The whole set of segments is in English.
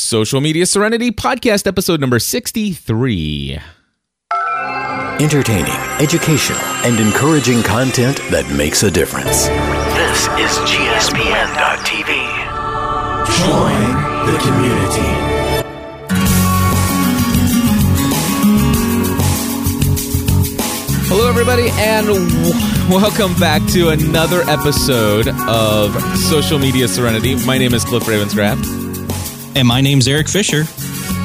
Social Media Serenity Podcast, episode number 63. Entertaining, educational, and encouraging content that makes a difference. This is GSPN.TV. Join the community. Hello, everybody, and w- welcome back to another episode of Social Media Serenity. My name is Cliff Ravenscraft. And my name's Eric Fisher.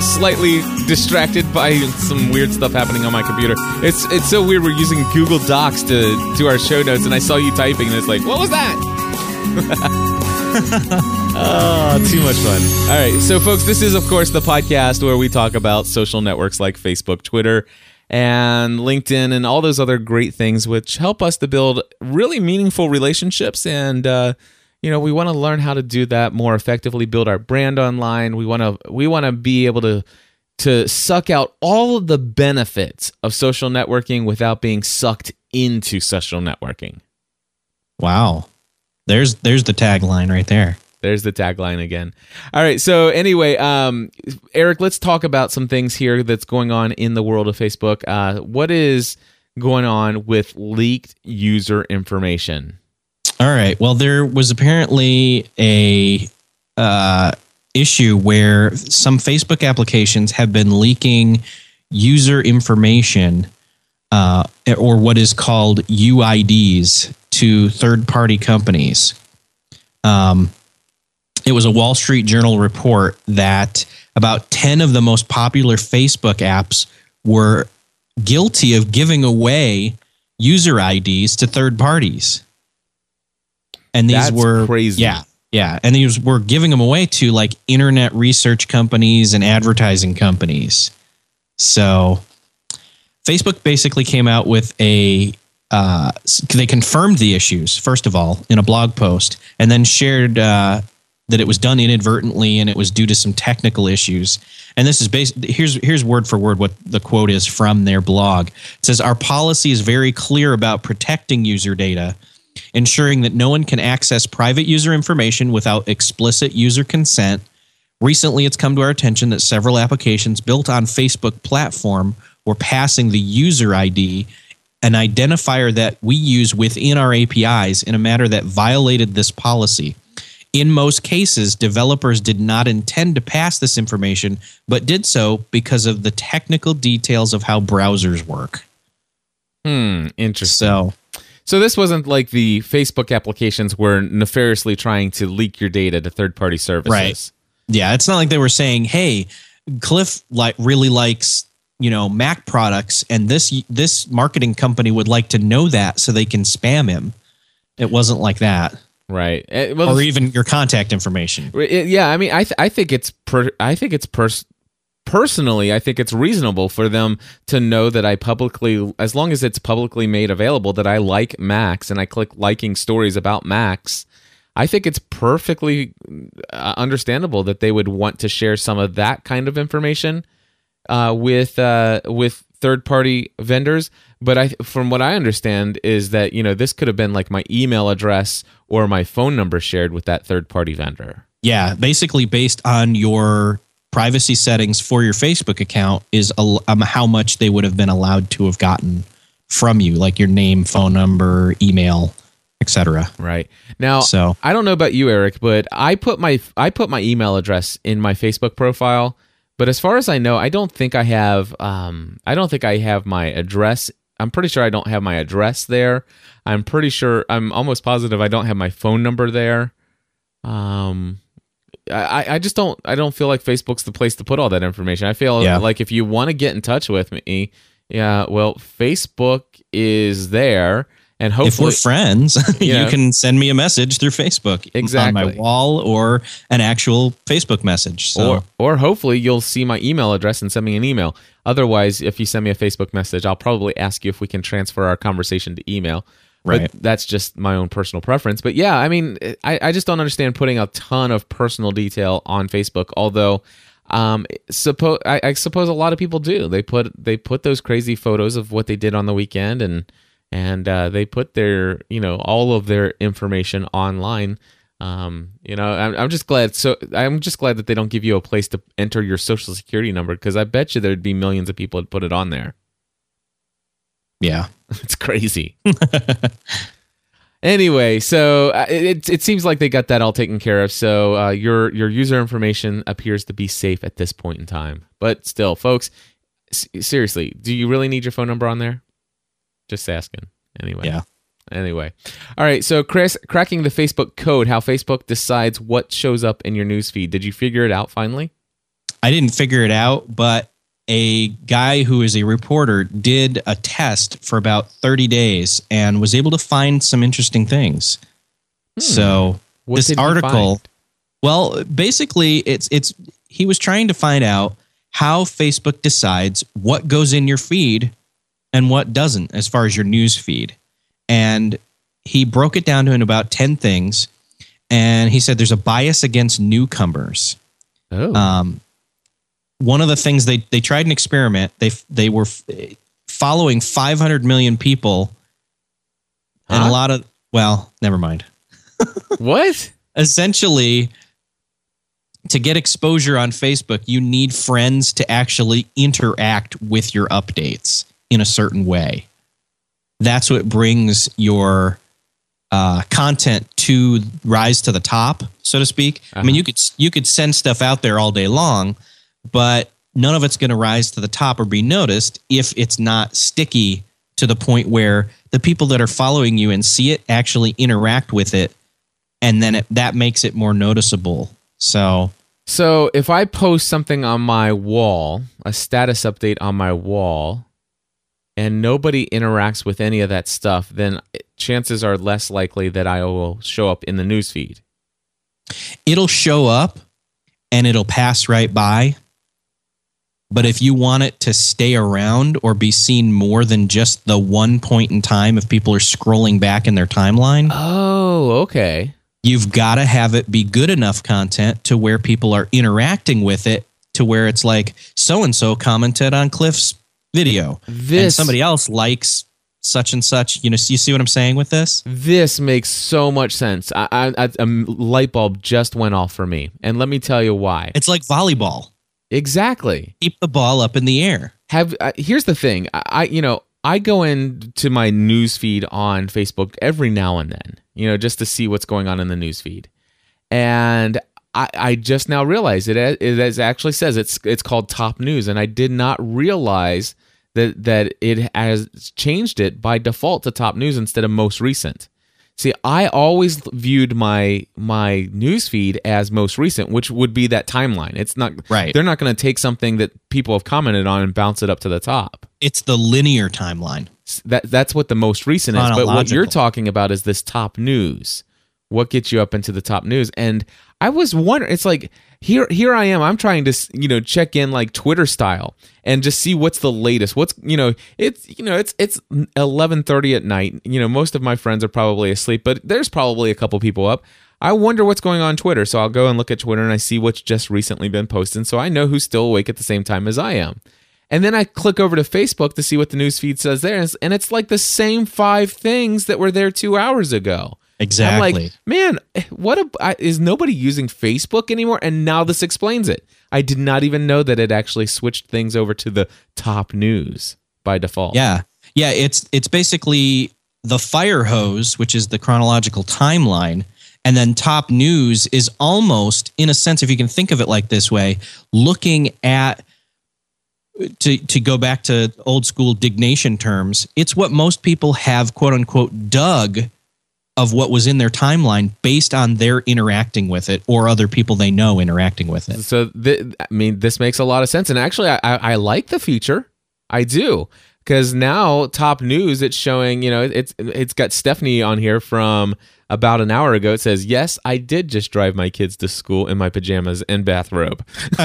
Slightly distracted by some weird stuff happening on my computer. It's it's so weird. We're using Google Docs to do our show notes, and I saw you typing, and it's like, what was that? oh, too much fun. All right, so folks, this is of course the podcast where we talk about social networks like Facebook, Twitter, and LinkedIn, and all those other great things, which help us to build really meaningful relationships. And uh, you know, we want to learn how to do that more effectively, build our brand online. We want to we want to be able to to suck out all of the benefits of social networking without being sucked into social networking. Wow. There's there's the tagline right there. There's the tagline again. All right. So anyway, um, Eric, let's talk about some things here that's going on in the world of Facebook. Uh, what is going on with leaked user information? All right. Well, there was apparently a uh, issue where some Facebook applications have been leaking user information uh, or what is called UIDs to third party companies. Um, it was a Wall Street Journal report that about 10 of the most popular Facebook apps were guilty of giving away user IDs to third parties. And these That's were crazy. Yeah. Yeah. And these were giving them away to like internet research companies and advertising companies. So Facebook basically came out with a uh, they confirmed the issues first of all in a blog post, and then shared uh, that it was done inadvertently and it was due to some technical issues. And this is based here's here's word for word what the quote is from their blog. It says our policy is very clear about protecting user data, ensuring that no one can access private user information without explicit user consent. Recently, it's come to our attention that several applications built on Facebook platform were passing the user ID, an identifier that we use within our APIs, in a manner that violated this policy. In most cases, developers did not intend to pass this information, but did so because of the technical details of how browsers work. Hmm. Interesting. So, So this wasn't like the Facebook applications were nefariously trying to leak your data to third-party services. Right. yeah, it's not like they were saying, "Hey, Cliff like really likes you know Mac products, and this this marketing company would like to know that so they can spam him." It wasn't like that, Right. Eh, well, or even your contact information. Yeah, I mean, I th- I think it's per- I think it's pers- personally, I think it's reasonable for them to know that I publicly, as long as it's publicly made available, that I like Macs and I click liking stories about Macs. I think it's perfectly uh, understandable that they would want to share some of that kind of information uh, with uh, with third party vendors. But I, from what I understand, is that you know this could have been like my email address or my phone number shared with that third party vendor. Yeah, basically based on your privacy settings for your Facebook account is um, how much they would have been allowed to have gotten from you, like your name, phone number, email, etc. Right now, So- I don't know about you, Eric, but I put my I put my email address in my Facebook profile. But as far as I know, I don't think I have. Um, I don't think I have my address. I'm pretty sure I don't have my address there. I'm pretty sure. I'm almost positive I don't have my phone number there. Um, I, I just don't. I don't feel like Facebook's the place to put all that information. I feel Yeah. like if you want to get in touch with me, yeah, well, Facebook is there, and hopefully, if we're friends, Yeah. you can send me a message through Facebook on my wall or an actual Facebook message. So or or hopefully you'll see my email address and send me an email. Otherwise, if you send me a Facebook message, I'll probably ask you if we can transfer our conversation to email. Right. But that's just my own personal preference. But yeah, I mean, I, I just don't understand putting a ton of personal detail on Facebook. Although, um, suppose I, I suppose a lot of people do. They put they put those crazy photos of what they did on the weekend, and and uh, they put their you know all of their information online. Um, you know, I'm, I'm just glad. So I'm just glad that they don't give you a place to enter your social security number because I bet you there'd be millions of people that put it on there. Yeah. it's crazy. anyway, so uh, it it seems like they got that all taken care of. So uh, your your user information appears to be safe at this point in time. But still, folks, s- seriously, do you really need your phone number on there? Just asking. Anyway. Yeah. Anyway, all right. So, Chris, cracking the Facebook code, how Facebook decides what shows up in your newsfeed. Did you figure it out finally? I didn't figure it out, but a guy who is a reporter did a test for about 30 days and was able to find some interesting things. So Hmm. What this article, well, basically, it's it's he was trying to find out how Facebook decides what goes in your feed and what doesn't, as far as your news feed. And he broke it down to about 10 things. And he said there's a bias against newcomers Oh, um, one of the things they they tried an experiment. They they were f- following 500 million people, and a lot of well, never mind. what? Essentially, to get exposure on Facebook, you need friends to actually interact with your updates in a certain way. That's what brings your uh, content to rise to the top, so to speak. I mean, you could you could send stuff out there all day long, but none of it's going to rise to the top or be noticed if it's not sticky to the point where the people that are following you and see it actually interact with it, and then it, that makes it more noticeable. So So if I post something on my wall, a status update on my wall, and nobody interacts with any of that stuff, then chances are less likely that I will show up in the newsfeed. it'll show up and it'll pass right by. But if you want it to stay around or be seen more than just the one point in time, if people are scrolling back in their timeline, Oh, okay. you've got to have it be good enough content to where people are interacting with it to where it's like so and so commented on Cliff's video and somebody else likes such and such. You know, you see what I'm saying with this? This makes so much sense. I, I, I, a light bulb just went off for me, and let me tell you why. It's like volleyball. Exactly. Keep the ball up in the air. have uh, here's the thing I, I you know i go into my news feed on facebook every now and then you know just to see what's going on in the news feed and I, I just now realized it it actually says it's it's called top news and i did not realize that that it has changed it by default to top news instead of most recent See, I always viewed my my news feed as most recent, which would be that timeline. It's not Right. They're not going to take something that people have commented on and bounce it up to the top. It's the linear timeline. That that's what the most recent is. But what you're talking about is this top news. What gets you up into the top news? And I was wondering, it's like here here I am. I'm trying to you know check in like Twitter style and just see what's the latest. What's you know it's you know it's it's 11:30 at night. You know most of my friends are probably asleep, but there's probably a couple people up. I wonder what's going on Twitter. So I'll go and look at Twitter and I see what's just recently been posted. So I know who's still awake at the same time as I am. And then I click over to Facebook to see what the news feed says there, and it's, and it's like the same five things that were there two hours ago. Exactly. I'm like, man, what a, I, is nobody using Facebook anymore? And now this explains it. I did not even know that it actually switched things over to the top news by default. Yeah. Yeah, it's it's basically the fire hose, which is the chronological timeline, and then top news is almost in a sense if you can think of it like this way, looking at to to go back to old school Diggnation terms, it's what most people have quote unquote dug of what was in their timeline based on their interacting with it or other people they know interacting with it. So th- I mean, this makes a lot of sense, and actually, I, I, I like the feature. I do because now top news it's showing. You know, it's it's got Stephanie on here from about an hour ago. It says, "Yes, I did just drive my kids to school in my pajamas and bathrobe,"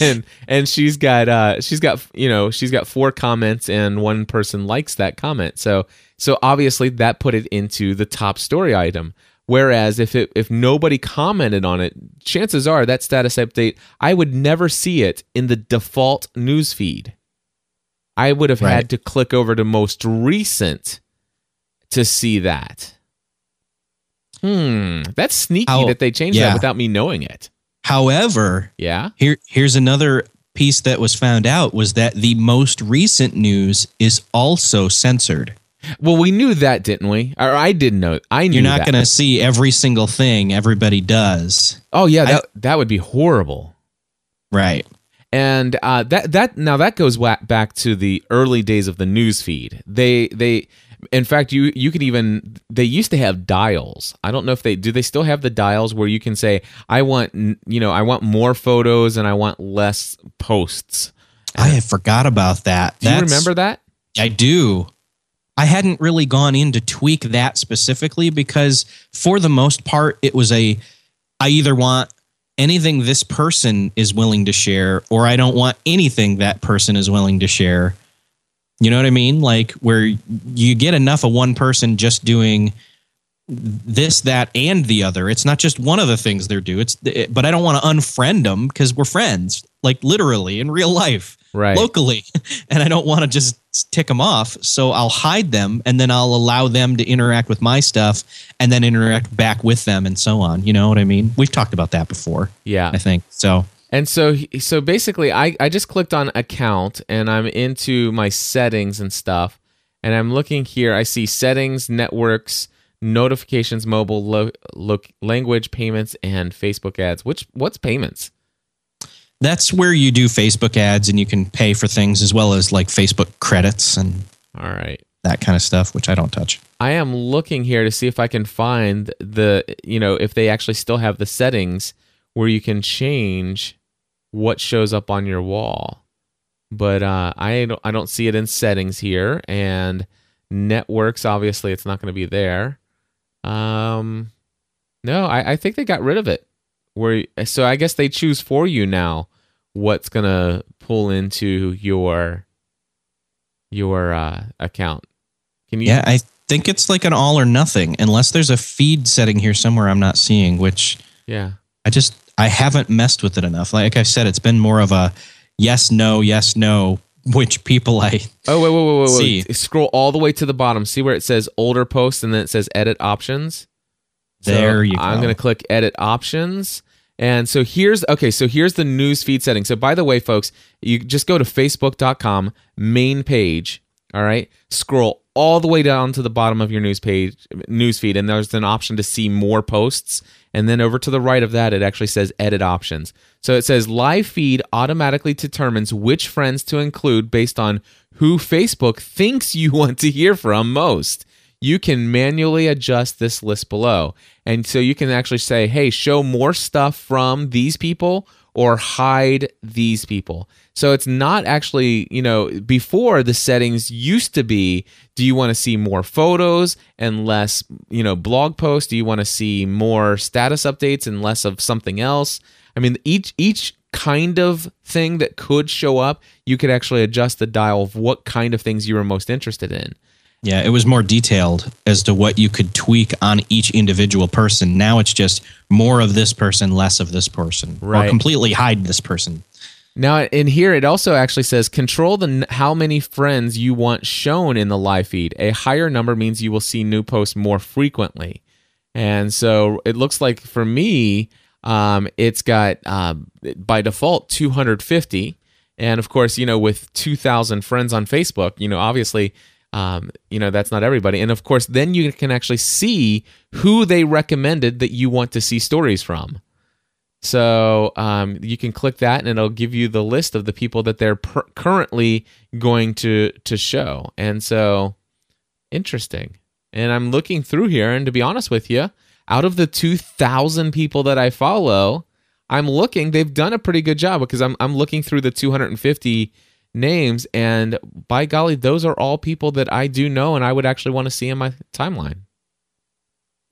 and and she's got uh she's got you know she's got four comments and one person likes that comment. So so obviously that put it into the top story item. Whereas if it if nobody commented on it, chances are that status update I would never see it in the default news feed. I would have had to click over to most recent to see that. Hmm, that's sneaky How- that they changed yeah. that without me knowing it. However, Yeah. here here's another piece that was found out was that the most recent news is also censored. Well, we knew that, didn't we? Or I didn't know. I knew You're not going to see every single thing everybody does. Oh yeah, that that would be horrible. Right. And uh, that that now that goes back to the early days of the news feed. They they in fact you you can even they used to have dials. I don't know if they do they still have the dials where you can say I want you know I want more photos and I want less posts. I had forgot about that. Do you remember that? I do. I hadn't really gone in to tweak that specifically because for the most part it was a I either want anything this person is willing to share or I don't want anything that person is willing to share. You know what I mean? Like where you get enough of one person just doing this, that, and the other. It's not just one of the things they're do. It's eh, but I don't want to unfriend them because we're friends, like literally in real life Right. locally and I don't want to just tick them off. So I'll hide them and then I'll allow them to interact with my stuff and then interact back with them and so on. You know what I mean? We've talked about that before, Yeah. I think. So And so so basically I, I just clicked on account and I'm into my settings and stuff. And I'm looking here. I see settings, networks, notifications, mobile, lo, look, language, payments, and Facebook ads. Which what's payments? that's where you do Facebook ads and you can pay for things as well as like Facebook credits and All right. that kind of stuff, which I don't touch. I am looking here to see if I can find the you know if they actually still have the settings where you can change what shows up on your wall. But uh, I don't I don't see it in settings here and networks obviously it's not going to be there. Um, no, I, I think they got rid of it. Where so I guess they choose for you now what's going to pull into your your uh, account. Can you Yeah, I think it's like an all or nothing unless there's a feed setting here somewhere I'm not seeing, which yeah. I just I haven't messed with it enough. Like I said, it's been more of a yes, no, yes, no, which people I Oh wait, wait, wait, wait, wait. Scroll all the way to the bottom. See where it says older posts and then it says edit options. So There you go. I'm going to click edit options. And so here's okay, so here's the news feed setting. So by the way, folks, you just go to facebook.com main page, all right? Scroll all the way down to the bottom of your news page news feed and there's an option to see more posts and then over to the right of that it actually says edit options. So it says live feed automatically determines which friends to include based on who Facebook thinks you want to hear from most you can manually adjust this list below. And so you can actually say, hey, show more stuff from these people or hide these people. So it's not actually, you know, before the settings used to be do you want to see more photos and less, you know, blog posts? Do you want to see more status updates and less of something else? I mean, each each kind of thing that could show up, you could actually adjust the dial of what kind of things you were most interested in. Yeah, it was more detailed as to what you could tweak on each individual person. Now it's just more of this person, less of this person, Right. or completely hide this person. Now, in here, it also actually says control the how many friends you want shown in the live feed. A higher number means you will see new posts more frequently. And so it looks like for me, um, it's got uh, by default 250. And of course, you know, with 2,000 friends on Facebook, you know, obviously, um, you know, that's not everybody. And of course, then you can actually see who they recommended that you want to see stories from. So um, you can click that, and it'll give you the list of the people that they're per- currently going to to show. And so, interesting. And I'm looking through here, and to be honest with you, out of the 2,000 people that I follow, I'm looking. They've done a pretty good job because I'm I'm looking through the 250 names, and by golly, those are all people that I do know, and I would actually want to see in my timeline.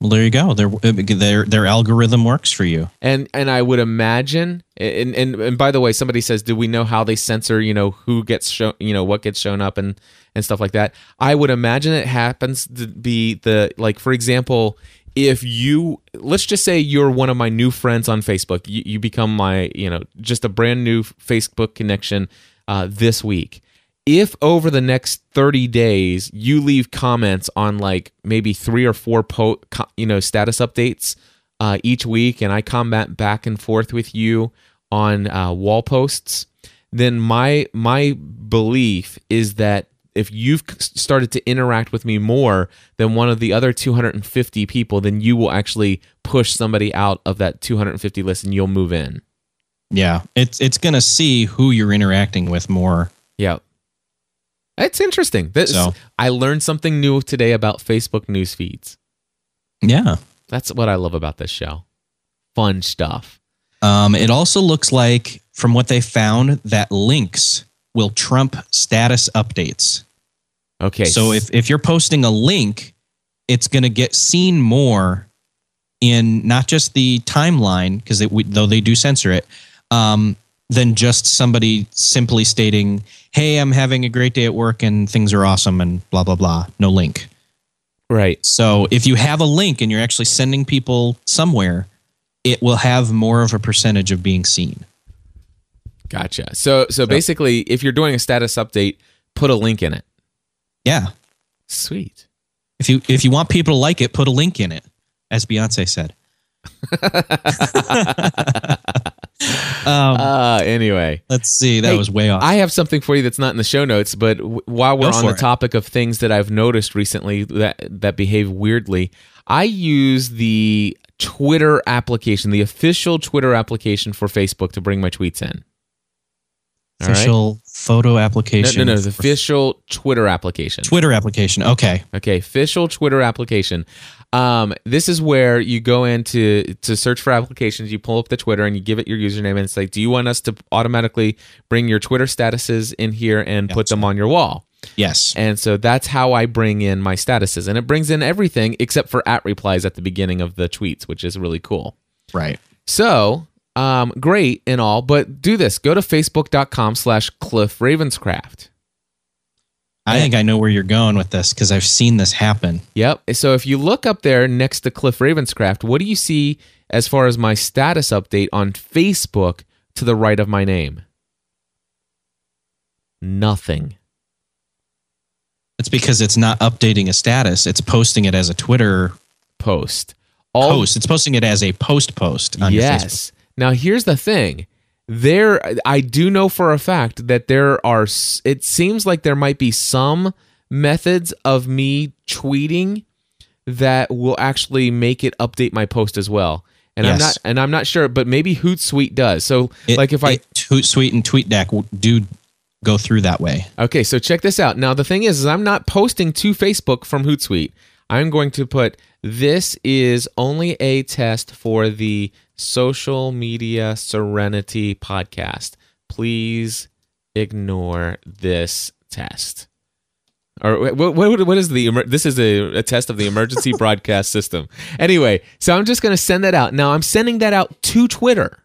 Well, there you go. Their their their algorithm works for you. and and I would imagine and, and and by the way somebody says do we know how they censor you know who gets shown you know what gets shown up and and stuff like that I would imagine it happens to be the like for example if you let's just say you're one of my new friends on Facebook you, you become my you know just a brand new Facebook connection uh, this week if over the next 30 days you leave comments on like maybe three or four po- co- you know status updates uh, each week and i comment back and forth with you on uh, wall posts then my my belief is that if you've started to interact with me more than one of the other 250 people then you will actually push somebody out of that 250 list and you'll move in Yeah, it's it's gonna see who you're interacting with more. Yeah. It's interesting. This, So- I learned something new today about Facebook news feeds. Yeah. That's what I love about this show. Fun stuff. Um, it also looks like, from what they found, that links will trump status updates. Okay. So if, if you're posting a link, it's going to get seen more in not just the timeline, because though they do censor it, um, than just somebody simply stating, "Hey, I'm having a great day at work and things are awesome," and blah blah blah. No link. right. So if you have a link and you're actually sending people somewhere, it will have more of a percentage of being seen. Gotcha. So so basically if you're doing a status update, put a link in it. Yeah. Sweet. If you if you want people to like it, put a link in it, as Beyonce said. um, Uh anyway. let's see. That Hey, was way off. I have something for you that's not in the show notes, but w- while we're Go on the it. topic of things that I've noticed recently that that behave weirdly, I use the Twitter application, the official Twitter application for Facebook to bring my tweets in. All right? official photo application. no, no, the official Twitter application. Twitter application. Okay. Okay, official Twitter application. Um, this is where you go into to to search for applications. You pull up the Twitter and you give it your username and it's like, "Do you want us to automatically bring your Twitter statuses in here and put them on your wall?" Yes. And so that's how I bring in my statuses, and it brings in everything except for at replies at the beginning of the tweets, which is really cool. Right. So, um, great and all, but do this. Go to facebook.com slash Cliff Ravenscraft. I think I know where you're going with this because I've seen this happen. Yep. So if you look up there next to Cliff Ravenscraft, what do you see as far as my status update on Facebook to the right of my name? Nothing. It's because it's not updating a status. It's posting it as a Twitter Post. All post. It's posting it as a post post on your Facebook. yes. Now here's the thing. There, I do know for a fact that there are. It seems like there might be some methods of me tweeting that will actually make it update my post as well. And I'm Yes. not, and I'm not sure, but maybe Hootsuite does. So, It- like, if I it- Hootsuite and TweetDeck do go through that way. Okay, so check this out. Now the thing is, is I'm not posting to Facebook from Hootsuite. I'm going to put this is only a test for the social media serenity podcast. Please ignore this test. Or what, what, what is the this is a, a test of the emergency broadcast system. Anyway, so I'm just going to send that out. Now I'm sending that out to Twitter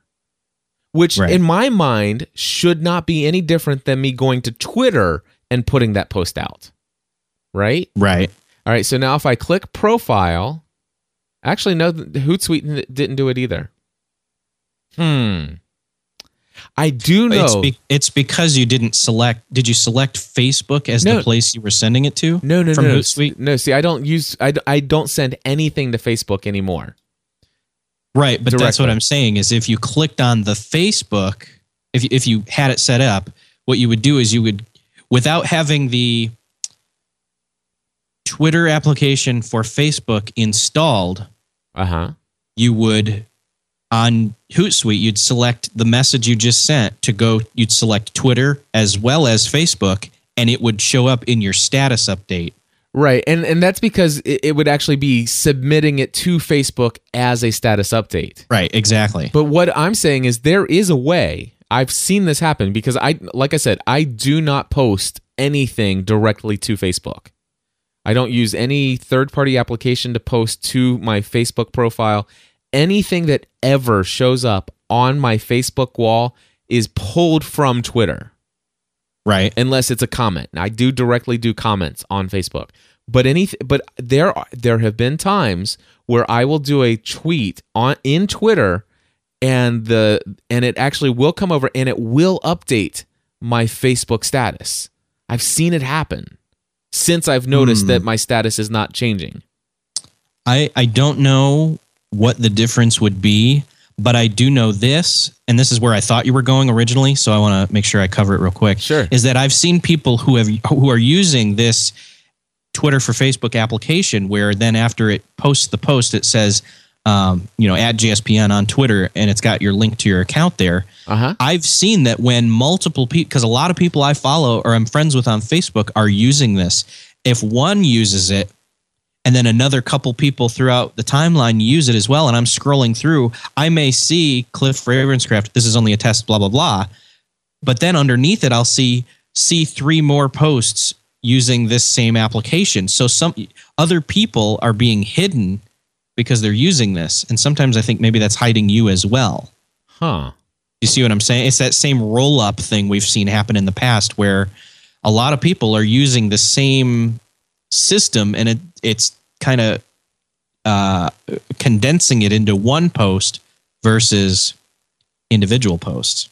which Right. in my mind should not be any different than me going to Twitter and putting that post out. Right? Right. All right. So now if I click profile, actually, no, the Hootsuite didn't do it either. Hmm. I do know. It's, be- it's because you didn't select. Did you select Facebook as No. the place you were sending it to? no, no, from no. Hootsuite. No, see, I don't use, I, I don't send anything to Facebook anymore. Right, but that's what I'm saying is if you clicked on the Facebook, if you, if you had it set up, what you would do is you would, without having the Twitter application for Facebook installed, Uh huh. you would on Hootsuite you'd select the message you just sent to go. You'd select Twitter as well as Facebook, and it would show up in your status update. Right, and and that's because it, it would actually be submitting it to Facebook as a status update. Right, exactly. But what I'm saying is there is a way. I've seen this happen because I like I said, I do not post anything directly to Facebook. I don't use any third-party application to post to my Facebook profile. Anything that ever shows up on my Facebook wall is pulled from Twitter right. unless it's a comment. I do directly do comments on Facebook. But any but there are, there have been times where I will do a tweet on in Twitter and the and it actually will come over and it will update my Facebook status. I've seen it happen since I've noticed Hmm. that my status is not changing. I, I don't know what the difference would be, but I do know this, and this is where I thought you were going originally. So I want to make sure I cover it real quick. Sure. Is that I've seen people who have who are using this Twitter for Facebook application, where then after it posts the post, it says, um, you know, at GSPN on Twitter, and it's got your link to your account there. Uh huh. I've seen that when multiple people, because a lot of people I follow or I'm friends with on Facebook are using this. If one uses it, and then another couple people throughout the timeline use it as well, and I'm scrolling through, I may see Cliff Ravenscraft. This is only a test, blah blah blah. But then underneath it, I'll see see three more posts using this same application. So some other people are being hidden because they're using this, and sometimes I think maybe that's hiding you as well. Huh. You see what I'm saying? It's that same roll up thing we've seen happen in the past where a lot of people are using the same system and it it's kind of uh, condensing it into one post versus individual posts.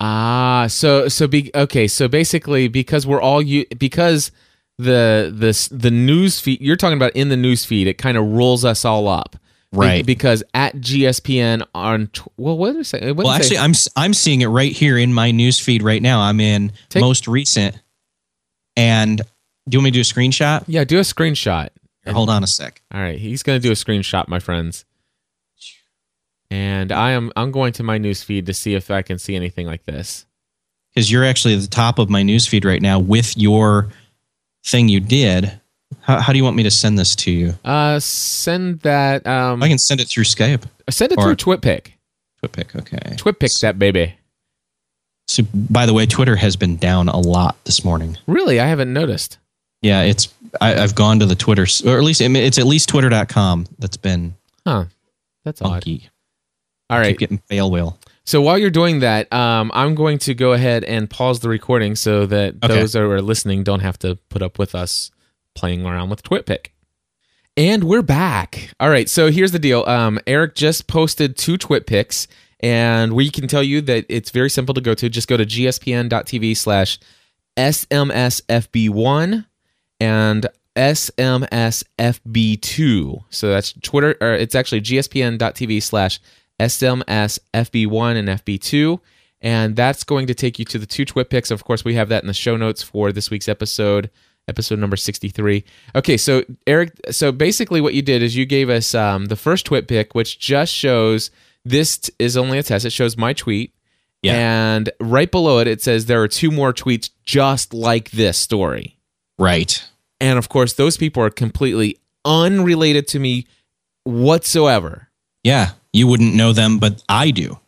Ah, so so be okay. So basically, because we're all you because the the the news feed you're talking about in the news feed, it kind of rolls us all up, Right. because at GSPN on well, what did it say? What Well, say? actually, I'm I'm seeing it right here in my news feed right now. I'm in Take- most recent, and do you want me to do a screenshot? yeah, do a screenshot. Here, hold on a sec. All right, he's going to do a screenshot, my friends. And I am I'm going to my news feed to see if I can see anything like this. because you're actually at the top of my newsfeed right now with your thing you did. How, how do you want me to send this to you? Uh, send that. Um, I can send it through Skype. send it or- through TwitPic. TwitPic, okay. TwitPic that baby. So, by the way, Twitter has been down a lot this morning. Really, I haven't noticed. Yeah, it's I, I've gone to the Twitter, or at least it's at least twitter.com that's been Huh? That's odd. funky. All Keep right. getting fail whale. So while you're doing that, um, I'm going to go ahead and pause the recording so that Okay. those that are listening don't have to put up with us playing around with TwitPic. And we're back. All right, so here's the deal. Um, Eric just posted two TwitPics, and we can tell you that it's very simple to go to. Just go to gspn.tv slash smsfb1 and smsfb2. So that's Twitter, or it's actually gspn.tv slash smsfb1 and fb2. And that's going to take you to the two TwitPics. Of course, we have that in the show notes for this week's episode, episode number 63. Okay, so Eric, so basically what you did is you gave us um, the first TwitPic, which just shows this t- is only a test. It shows my tweet. Yeah. And right below it, it says there are two more tweets just like this story. Right. And of course, those people are completely unrelated to me whatsoever. Yeah, you wouldn't know them, but I do.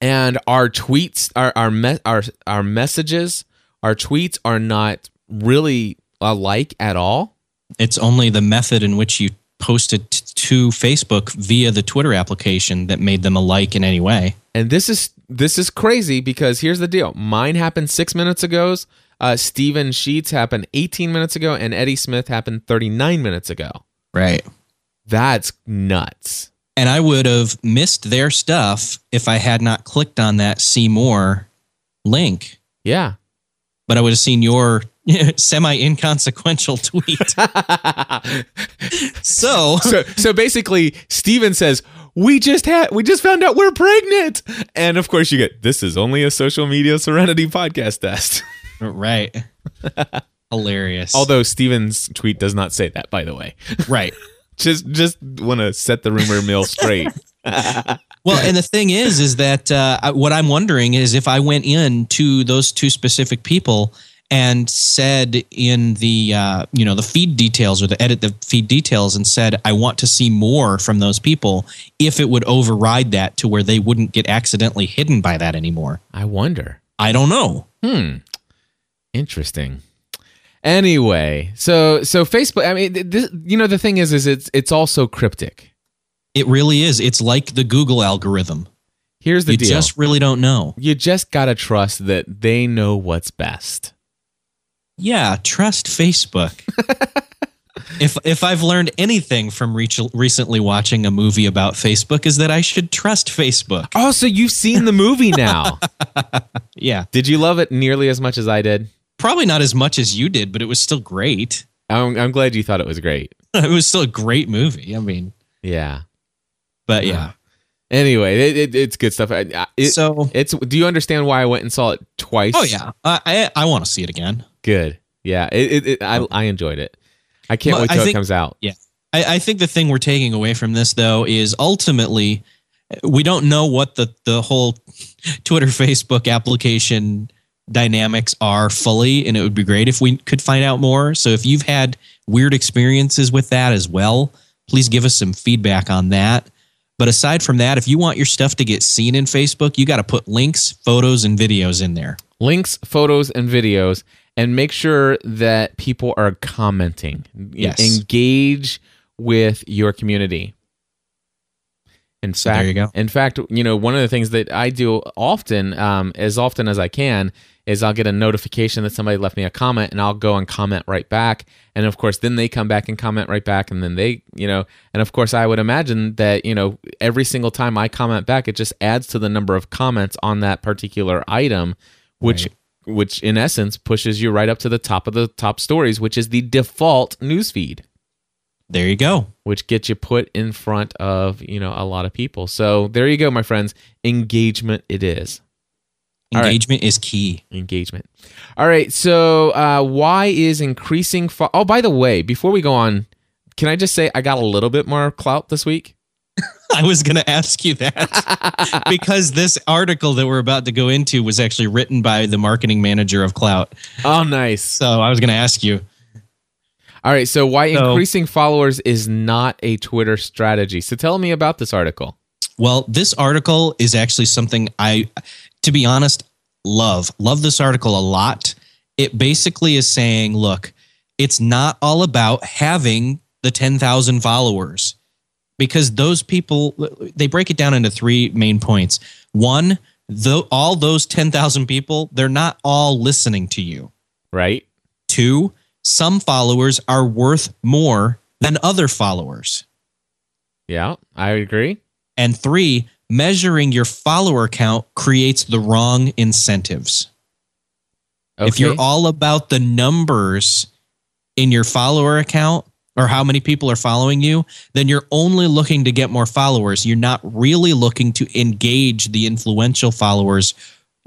And our tweets, our our me- our our messages, our tweets are not really alike at all. It's only the method in which you posted t- to Facebook via the Twitter application that made them alike in any way. And this is this is crazy because here's the deal. Mine happened six minutes ago. Uh, Steven Sheets happened 18 minutes ago, and Eddie Smith happened 39 minutes ago. Right. That's nuts. And I would have missed their stuff if I had not clicked on that see more link, Yeah. but I would have seen your semi inconsequential tweet. so, so so basically Steven says we just had we just found out we're pregnant and of course you get this is only a social media serenity podcast test right. Hilarious. although Steven's tweet does not say that by the way right. just just want to set the rumor mill straight Well, and the thing is, is that uh, what I'm wondering is if I went in to those two specific people and said in the uh, you know the feed details or the edit the feed details and said I want to see more from those people, if it would override that to where they wouldn't get accidentally hidden by that anymore. I wonder I don't know. hmm interesting anyway so so Facebook I mean this, you know the thing is is it's it's also cryptic It really is. It's like the Google algorithm. here's the you deal You just really don't know. you just gotta trust that they know what's best Yeah, trust Facebook. if if I've learned anything from recently watching a movie about Facebook is that I should trust Facebook. Oh, so you've seen the movie now. Yeah. did you love it nearly as much as I did? Probably not as much as you did, but it was still great. I'm, I'm glad you thought it was great. it was still a great movie. I mean, Yeah. but yeah. Uh, anyway, it, it, it's good stuff. It, so, it's. Do you understand why I went and saw it twice? oh yeah, I I, I want to see it again. Good. Yeah. It, it, it, I I enjoyed it. I can't Well, wait till it comes out. Yeah. I, I think the thing we're taking away from this though is ultimately we don't know what the the whole Twitter Facebook application dynamics are fully and it would be great if we could find out more. So if you've had weird experiences with that as well, please give us some feedback on that. But aside from that, if you want your stuff to get seen in Facebook, you got to put links, photos and videos in there. links, photos, and videos, and make sure that people are commenting. Yes. Engage with your community. In So fact, there you go. In fact, you know, one of the things that I do often, um, as often as I can, is I'll get a notification that somebody left me a comment, and I'll go and comment right back. And of course, then they come back and comment right back, and then they, you know, and of course, I would imagine that you know every single time I comment back, it just adds to the number of comments on that particular item, which which in essence pushes you right up to the top of the top stories, which is the default newsfeed There you go. which gets you put in front of you know a lot of people. So there you go, my friends. Engagement it is. All right. Engagement is key. Engagement. All right. So uh, why is increasing? Fo- oh, by the way, before we go on, can I just say I got a little bit more clout this week? I was going to ask you that because this article that we're about to go into was actually written by the marketing manager of Klout. Oh, nice. So I was going to ask you. All right. So why So- increasing followers is not a Twitter strategy? So tell me about this article. Well, this article is actually something I, to be honest, love. Love this article a lot. It basically is saying, look, it's not all about having the 10,000 followers because those people, they break it down into three main points. One, though all those 10,000 people, they're not all listening to you. Right. Two, some followers are worth more than other followers. Yeah, I agree. And three, measuring your follower count creates the wrong incentives. Okay. If you're all about the numbers in your follower account or how many people are following you, then you're only looking to get more followers. You're not really looking to engage the influential followers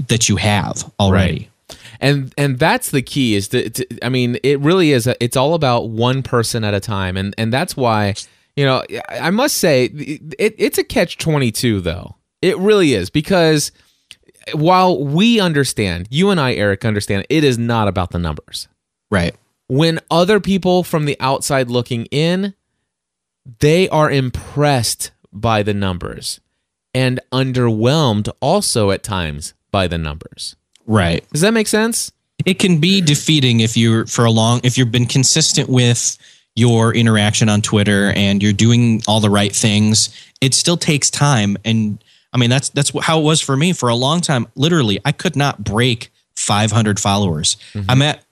that you have already. And and that's the key is to i mean it really is a, it's all about one person at a time. And and that's why you know i must say it, it's a catch 22 though. It really is. Because while we understand you and i eric understand it is not about the numbers. Right. when other people from the outside looking in they are impressed by the numbers and underwhelmed also at times by the numbers Right. does that make sense it can be defeating if you're for a long if you've been consistent with your interaction on Twitter and you're doing all the right things. It still takes time, and I mean that's that's how it was for me for a long time. Literally, I could not break 500 followers. Mm-hmm. I'm at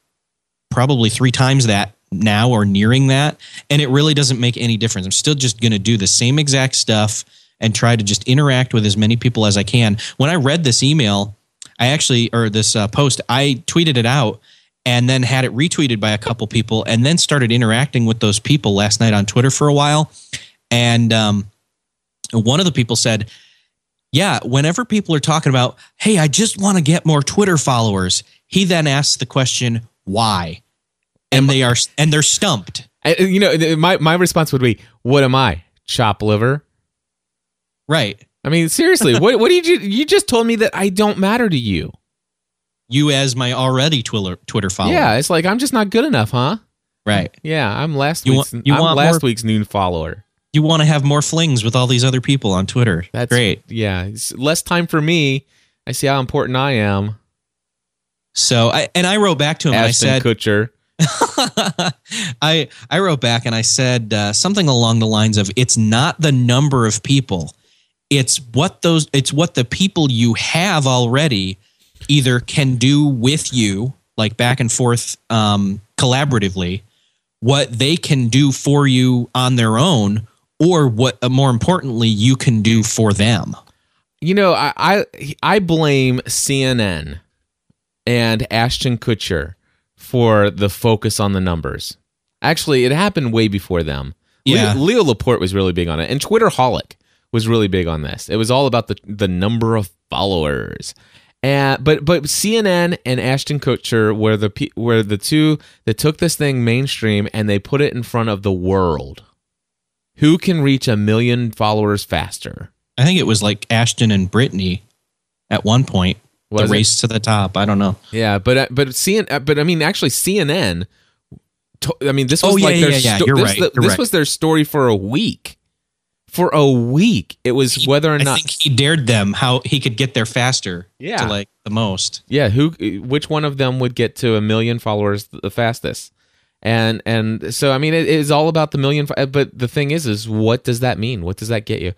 probably three times that now or nearing that, and it really doesn't make any difference. I'm still just going to do the same exact stuff and try to just interact with as many people as I can. When I read this email, I actually, or this uh, post, I tweeted it out and then had it retweeted by a couple people and then started interacting with those people last night on Twitter for a while. And um, one of the people said, yeah, whenever people are talking about, hey, I just want to get more Twitter followers, he then asks the question, why? And they are, and they're stumped. I, you know, my my response would be, "What am I? Chop liver?" Right. I mean, seriously, what what did you you just told me that I don't matter to you? You as my already Twitter Twitter follower. Yeah, it's like I'm just not good enough, huh? Right. Yeah, I'm last You week's want- you I'm want last more- week's noon follower. You want to have more flings with all these other people on Twitter. That's great. Yeah, less time for me. I see how important I am. So I and I wrote back to him and I said Kutcher. I I wrote back and I said uh, something along the lines of it's not the number of people it's what those it's what the people you have already either can do with you like back and forth um, collaboratively what they can do for you on their own or what uh, more importantly you can do for them You know, I I, I blame CNN and Ashton Kutcher for the focus on the numbers. Actually, it happened way before them. Yeah. Leo, Leo Laporte was really big on it, and Twitaholic was really big on this. It was all about the the number of followers. And but but CNN and Ashton Kutcher were the were the two that took this thing mainstream and they put it in front of the world. Who can reach a million followers faster? I think it was like Ashton and Britney at one point. Was the it? race to the top. I don't know. Yeah, but uh, but CNN, uh, but I mean, actually, CNN. I mean, this was Oh, yeah, like yeah, their yeah, sto- this, right. the- this right. was their story for a week. For a week, it was whether or I not. think he dared them how he could get there faster. Yeah. To like the most. yeah, who, which one of them would get to a million followers the fastest? And and so I mean, it is all about the million. But the thing is, is what does that mean? What does that get you?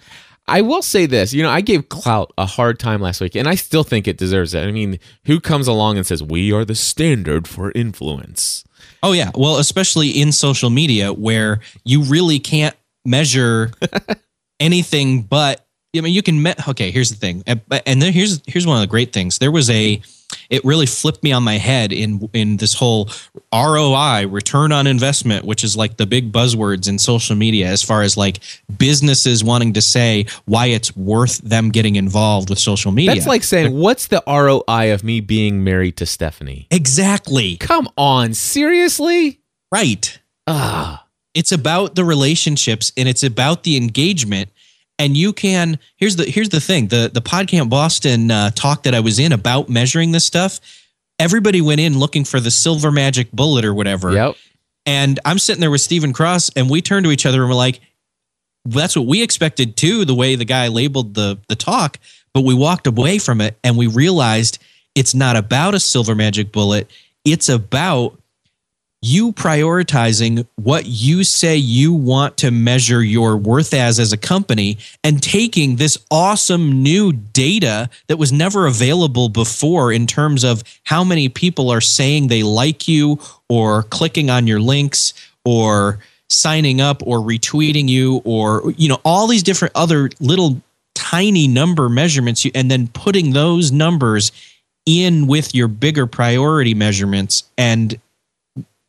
I will say this, you know, I gave Klout a hard time last week, and I still think it deserves it. I mean, who comes along and says we are the standard for influence? Oh yeah. Well, especially in social media where you really can't measure anything but I mean you can met. okay, here's the thing. And then here's here's one of the great things. There was a it really flipped me on my head in in this whole ROI, return on investment, which is like the big buzzwords in social media as far as like businesses wanting to say why it's worth them getting involved with social media. That's like saying, what's the ROI of me being married to Stephanie? exactly Come on, seriously? right. Ah, it's about the relationships and it's about the engagement. And you can here's the here's the thing the the podcamp boston uh, talk that i was in about measuring this stuff everybody went in looking for the silver magic bullet or whatever. Yep. and i'm sitting there with stephen cross and we turned to each other and we're like that's what we expected too the way the guy labeled the the talk but we walked away from it and we realized it's not about a silver magic bullet. It's about you prioritizing what you say you want to measure your worth as as a company and taking this awesome new data that was never available before in terms of how many people are saying they like you or clicking on your links or signing up or retweeting you or you know all these different other little tiny number measurements and then putting those numbers in with your bigger priority measurements and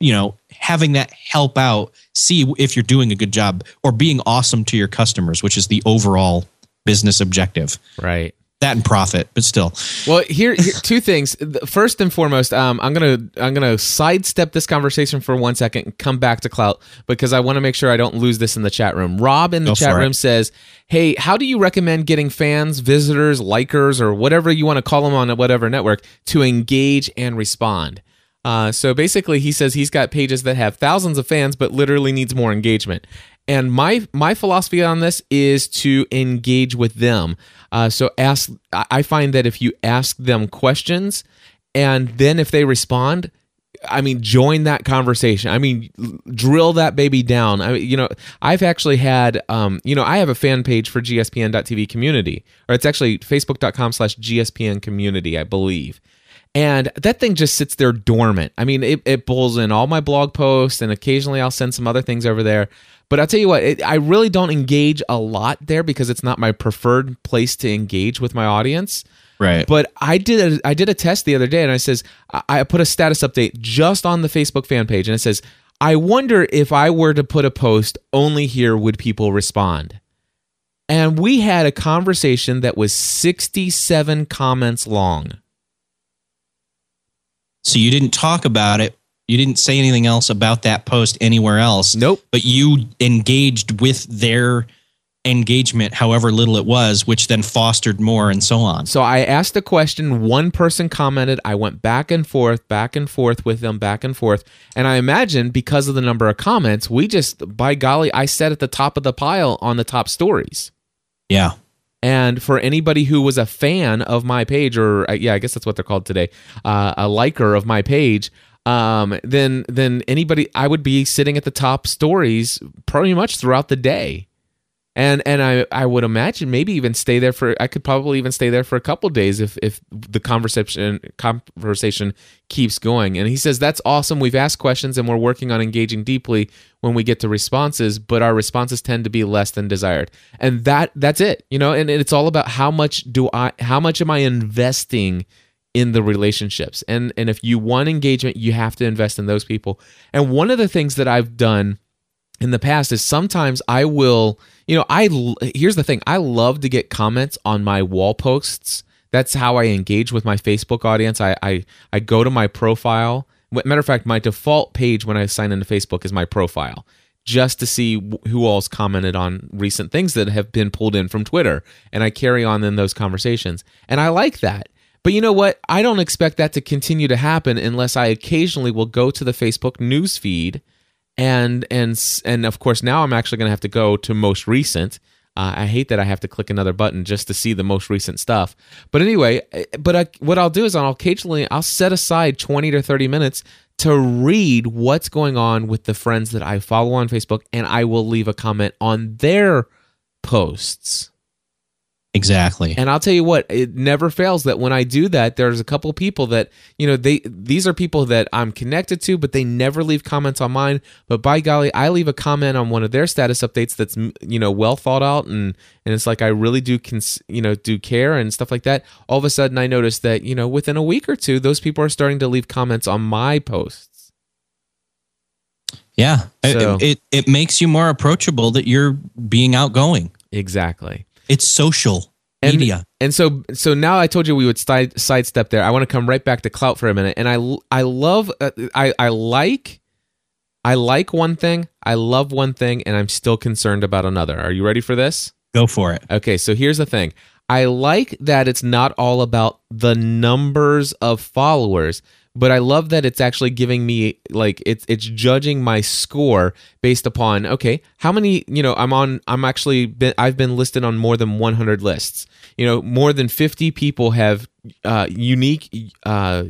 you know having that help out see if you're doing a good job or being awesome to your customers which is the overall business objective Right. that and profit but still Well, here, here two things. First and foremost, um, I'm gonna I'm gonna sidestep this conversation for one second and come back to Klout because I want to make sure I don't lose this in the chat room. Rob in the Go chat for it. room says, "Hey, how do you recommend getting fans, visitors, likers, or whatever you want to call them on whatever network to engage and respond?" Uh, so basically, he says he's got pages that have thousands of fans, but literally needs more engagement. And my my philosophy on this is to engage with them. Uh, so ask. I find that if you ask them questions, and then if they respond, I mean, join that conversation. I mean, drill that baby down. I mean, you know, I've actually had, um, you know, I have a fan page for GSPN.TV community, or it's actually facebook.com slash GSPN community, I believe. And that thing just sits there dormant. I mean, it, it pulls in all my blog posts, and occasionally I'll send some other things over there. But I'll tell you what, it, I really don't engage a lot there because it's not my preferred place to engage with my audience. right But I did a I did a test the other day, and I says I I put a status update just on the Facebook fan page, and it says I wonder if I were to put a post only here, would people respond? And we had a conversation that was 67 comments long. So you didn't talk about it you didn't say anything else about that post anywhere else Nope. but you engaged with their engagement however little it was which then fostered more and so on So I asked a question, one person commented, I went back and forth, back and forth with them, back and forth. And I imagine because of the number of comments, we just by golly, I sat at the top of the pile on the top stories. yeah And for anybody who was a fan of my page, or uh, yeah, I guess that's what they're called today, uh, a liker of my page, um, then then anybody, I would be sitting at the top stories pretty much throughout the day, and and I I would imagine maybe even stay there for I could probably even stay there for a couple days if if the conversation conversation keeps going. And he says that's awesome. We've asked questions and we're working on engaging deeply when we get to responses, but our responses tend to be less than desired. And that that's it, you know. And it's all about how much do I how much am I investing in the relationships. And and if you want engagement, you have to invest in those people. And one of the things that I've done in the past is sometimes I will, you know, I here's the thing, I love to get comments on my wall posts. That's how I engage with my Facebook audience. I I, I go to my profile. Matter of fact, my default page when I sign into Facebook is my profile just to see who all's commented on recent things that have been pulled in from Twitter. And I carry on in those conversations. And I like that. But you know what? I don't expect that to continue to happen unless I occasionally will go to the Facebook news feed and and and of course now I'm actually going to have to go to most recent. Uh, I hate that I have to click another button just to see the most recent stuff. But anyway, eh, but I, what I'll do is I'll occasionally I'll set aside 20 to 30 minutes to read what's going on with the friends that I follow on Facebook and I will leave a comment on their posts. Exactly. And I'll tell you what, it never fails that when I do that, there's a couple people that, you know, they these are people that I'm connected to, but they never leave comments on mine. But by golly, I leave a comment on one of their status updates that's you know well thought out and and it's like I really do cons- you know do care and stuff like that. All of a sudden, I notice that you know within a week or two, those people are starting to leave comments on my posts. Yeah, so, it, it it makes you more approachable that you're being outgoing. Exactly. It's social and, media. And so so now I told you we would side, sidestep there. I want to come right back to klout for a minute. And I I love uh, I I like I like one thing, I love one thing and I'm still concerned about another. Are you ready for this? Go for it. Okay, so here's the thing. I like that it's not all about the numbers of followers, but I love that it's actually giving me like it's it's judging my score based upon okay how many you know I'm on I'm actually been I've been listed on more than 100 lists. You know more than 50 people have uh, unique uh,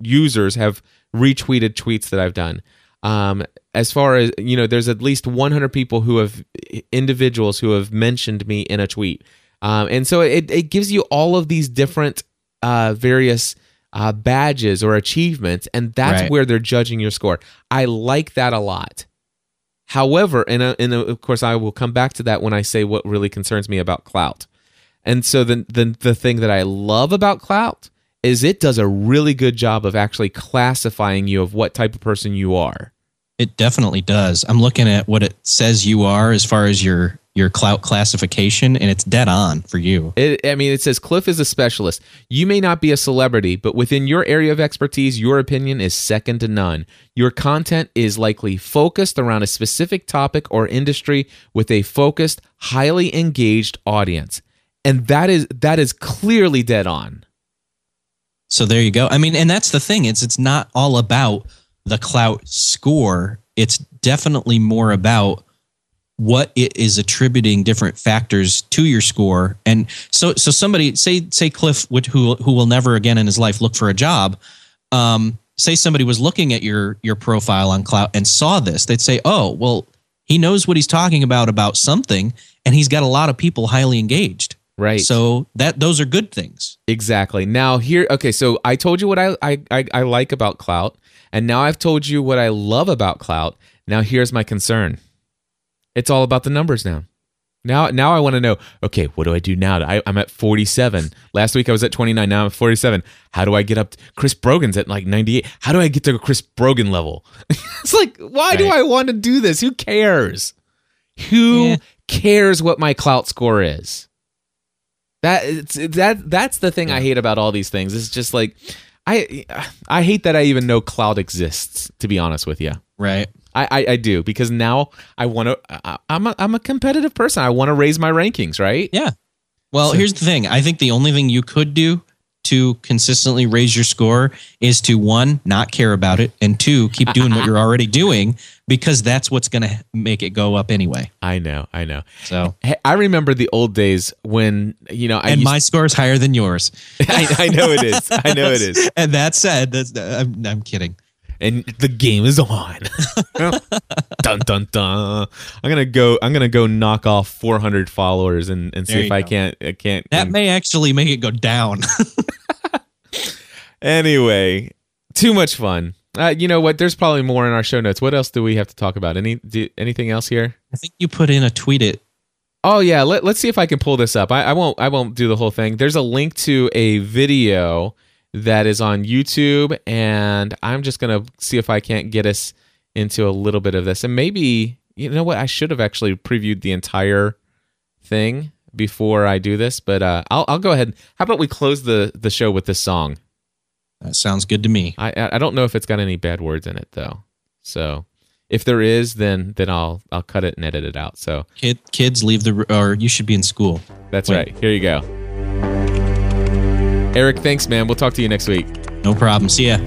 users have retweeted tweets that I've done. Um, as far as you know there's at least 100 people who have individuals who have mentioned me in a tweet. Um, and so it, it gives you all of these different uh, various uh, badges or achievements, and that's right. where they're judging your score. I like that a lot. However, and, uh, and uh, of course, I will come back to that when I say what really concerns me about Klout. And so the, the, the thing that I love about Klout is it does a really good job of actually classifying you of what type of person you are. It definitely does. I'm looking at what it says you are as far as your your klout classification and it's dead on for you. It, I mean, it says Cliff is a specialist. You may not be a celebrity, but within your area of expertise, your opinion is second to none. Your content is likely focused around a specific topic or industry with a focused, highly engaged audience. And that is that is clearly dead on. So there you go. I mean, and that's the thing. It's it's not all about the klout score. It's definitely more about what it is attributing different factors to your score. And so so somebody say say cliff who who will never again in his life look for a job um, say somebody was looking at your your profile on klout and saw this they'd say oh well he knows what he's talking about about something and he's got a lot of people highly engaged. Right. So that those are good things. Exactly. Now here okay so i told you what i i, I, I like about klout and now i've told you what i love about klout now here's my concern it's all about the numbers now. Now, now I want to know. Okay, what do I do now? I, am at 47. Last week I was at 29. Now I'm at 47. How do I get up? To, Chris Brogan's at like 98. How do I get to a Chris Brogan level? it's like, why right. do I want to do this? Who cares? Who yeah. cares what my klout score is? That it's that that's the thing yeah. I hate about all these things. It's just like I I hate that I even know klout exists. To be honest with you, right? I, I, I do because now I want to. I'm a, I'm a competitive person. I want to raise my rankings, right? Yeah. Well, so, here's the thing. I think the only thing you could do to consistently raise your score is to one, not care about it, and two, keep doing what you're already doing because that's what's going to make it go up anyway. I know, I know. So hey, I remember the old days when you know, I and my score is higher than yours. I, I, know it is. I know it is. and that said, that's, I'm, I'm kidding and the game is on. dun dun dun. I'm gonna go. I'm gonna go knock off 400 followers and, and see if I can't. I can't. That may actually make it go down. anyway, too much fun. Uh, you know what? There's probably more in our show notes. What else do we have to talk about? Any do, anything else here? I think you put in a tweet it. Oh yeah, let, let's see if I can pull this up. I, I won't. I won't do the whole thing. There's a link to a video that is on YouTube, and I'm just gonna see if I can't get us into a little bit of this, and maybe you know what I should have actually previewed the entire thing before I do this, but uh, I'll I'll go ahead. How about we close the the show with this song? That sounds good to me. I I don't know if it's got any bad words in it though, so if there is, then then I'll I'll cut it and edit it out. So Kid, kids, leave the or you should be in school. that's Wait. right. Here you go. Eric, thanks, man. We'll talk to you next week. No problem. See ya.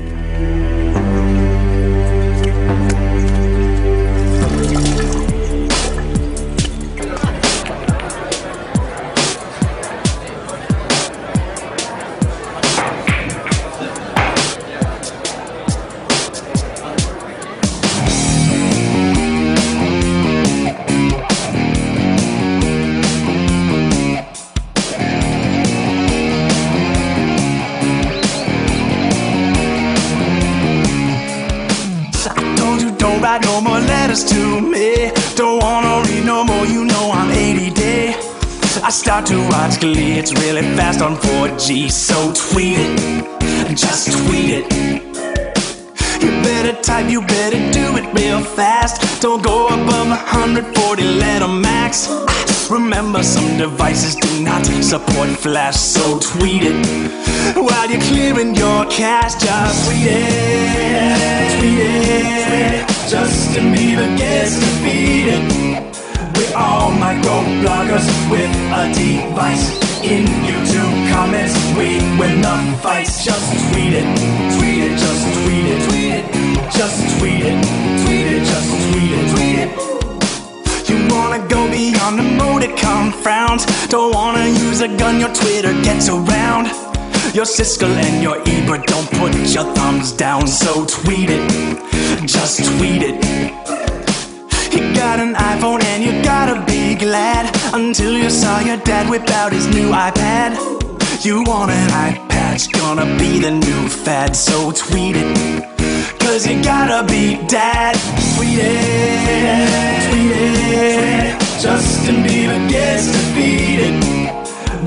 Start to watch Glee, it's really fast on 4G. So tweet it, just tweet it. You better type, you better do it real fast. Don't go above 140 letter max. Remember, some devices do not support flash, so tweet it. While you're clearing your cache, just tweet it, tweet it. Justin Bieber gets defeated. All micro bloggers with a device. In YouTube comments, we win the fights. Just tweet it, tweet it, just tweet it, tweet it, just tweet it, tweet it, just tweet it, tweet it. You wanna go beyond emoticon frowns. Don't wanna use a gun, your Twitter gets around. Your Siskel and your Ebert don't put your thumbs down, so tweet it, just tweet it. You got an iPhone and you gotta be glad until you saw your dad whip out his new iPad. You want an iPad, it's gonna be the new fad, so tweet it. Cause you gotta be dad. Tweet it, tweet it. Justin Bieber gets defeated.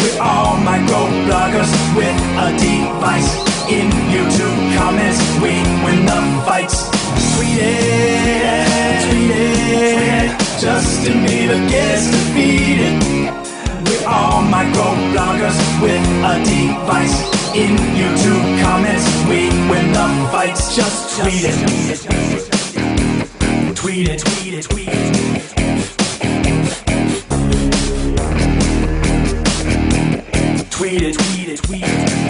We're all micro bloggers with a device. In YouTube comments, we win the fights. Tweet it, it. Justin Bieber gets defeated. We're all micro bloggers with a device. In YouTube comments, we win the fights. Just tweet it. Tweet it, tweet it, tweet it. Tweet it, tweet it, tweet it.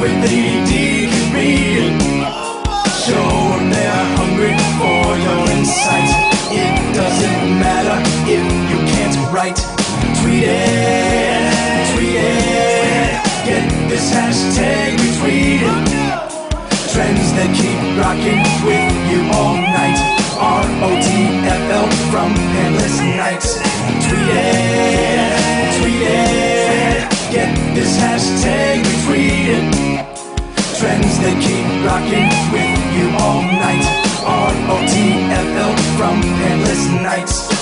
With AD can read it. Show them they're hungry for your insight. It doesn't matter if you can't write. Tweet it, tweet it. Get this hashtag retweeted. Trends that keep rocking with you all night. R-O-T-F-L from Endless Nights. Tweet it, tweet it. Get this hashtag retweeted. Friends that keep rocking with you all night. R-O-T-F-L from endless Nights.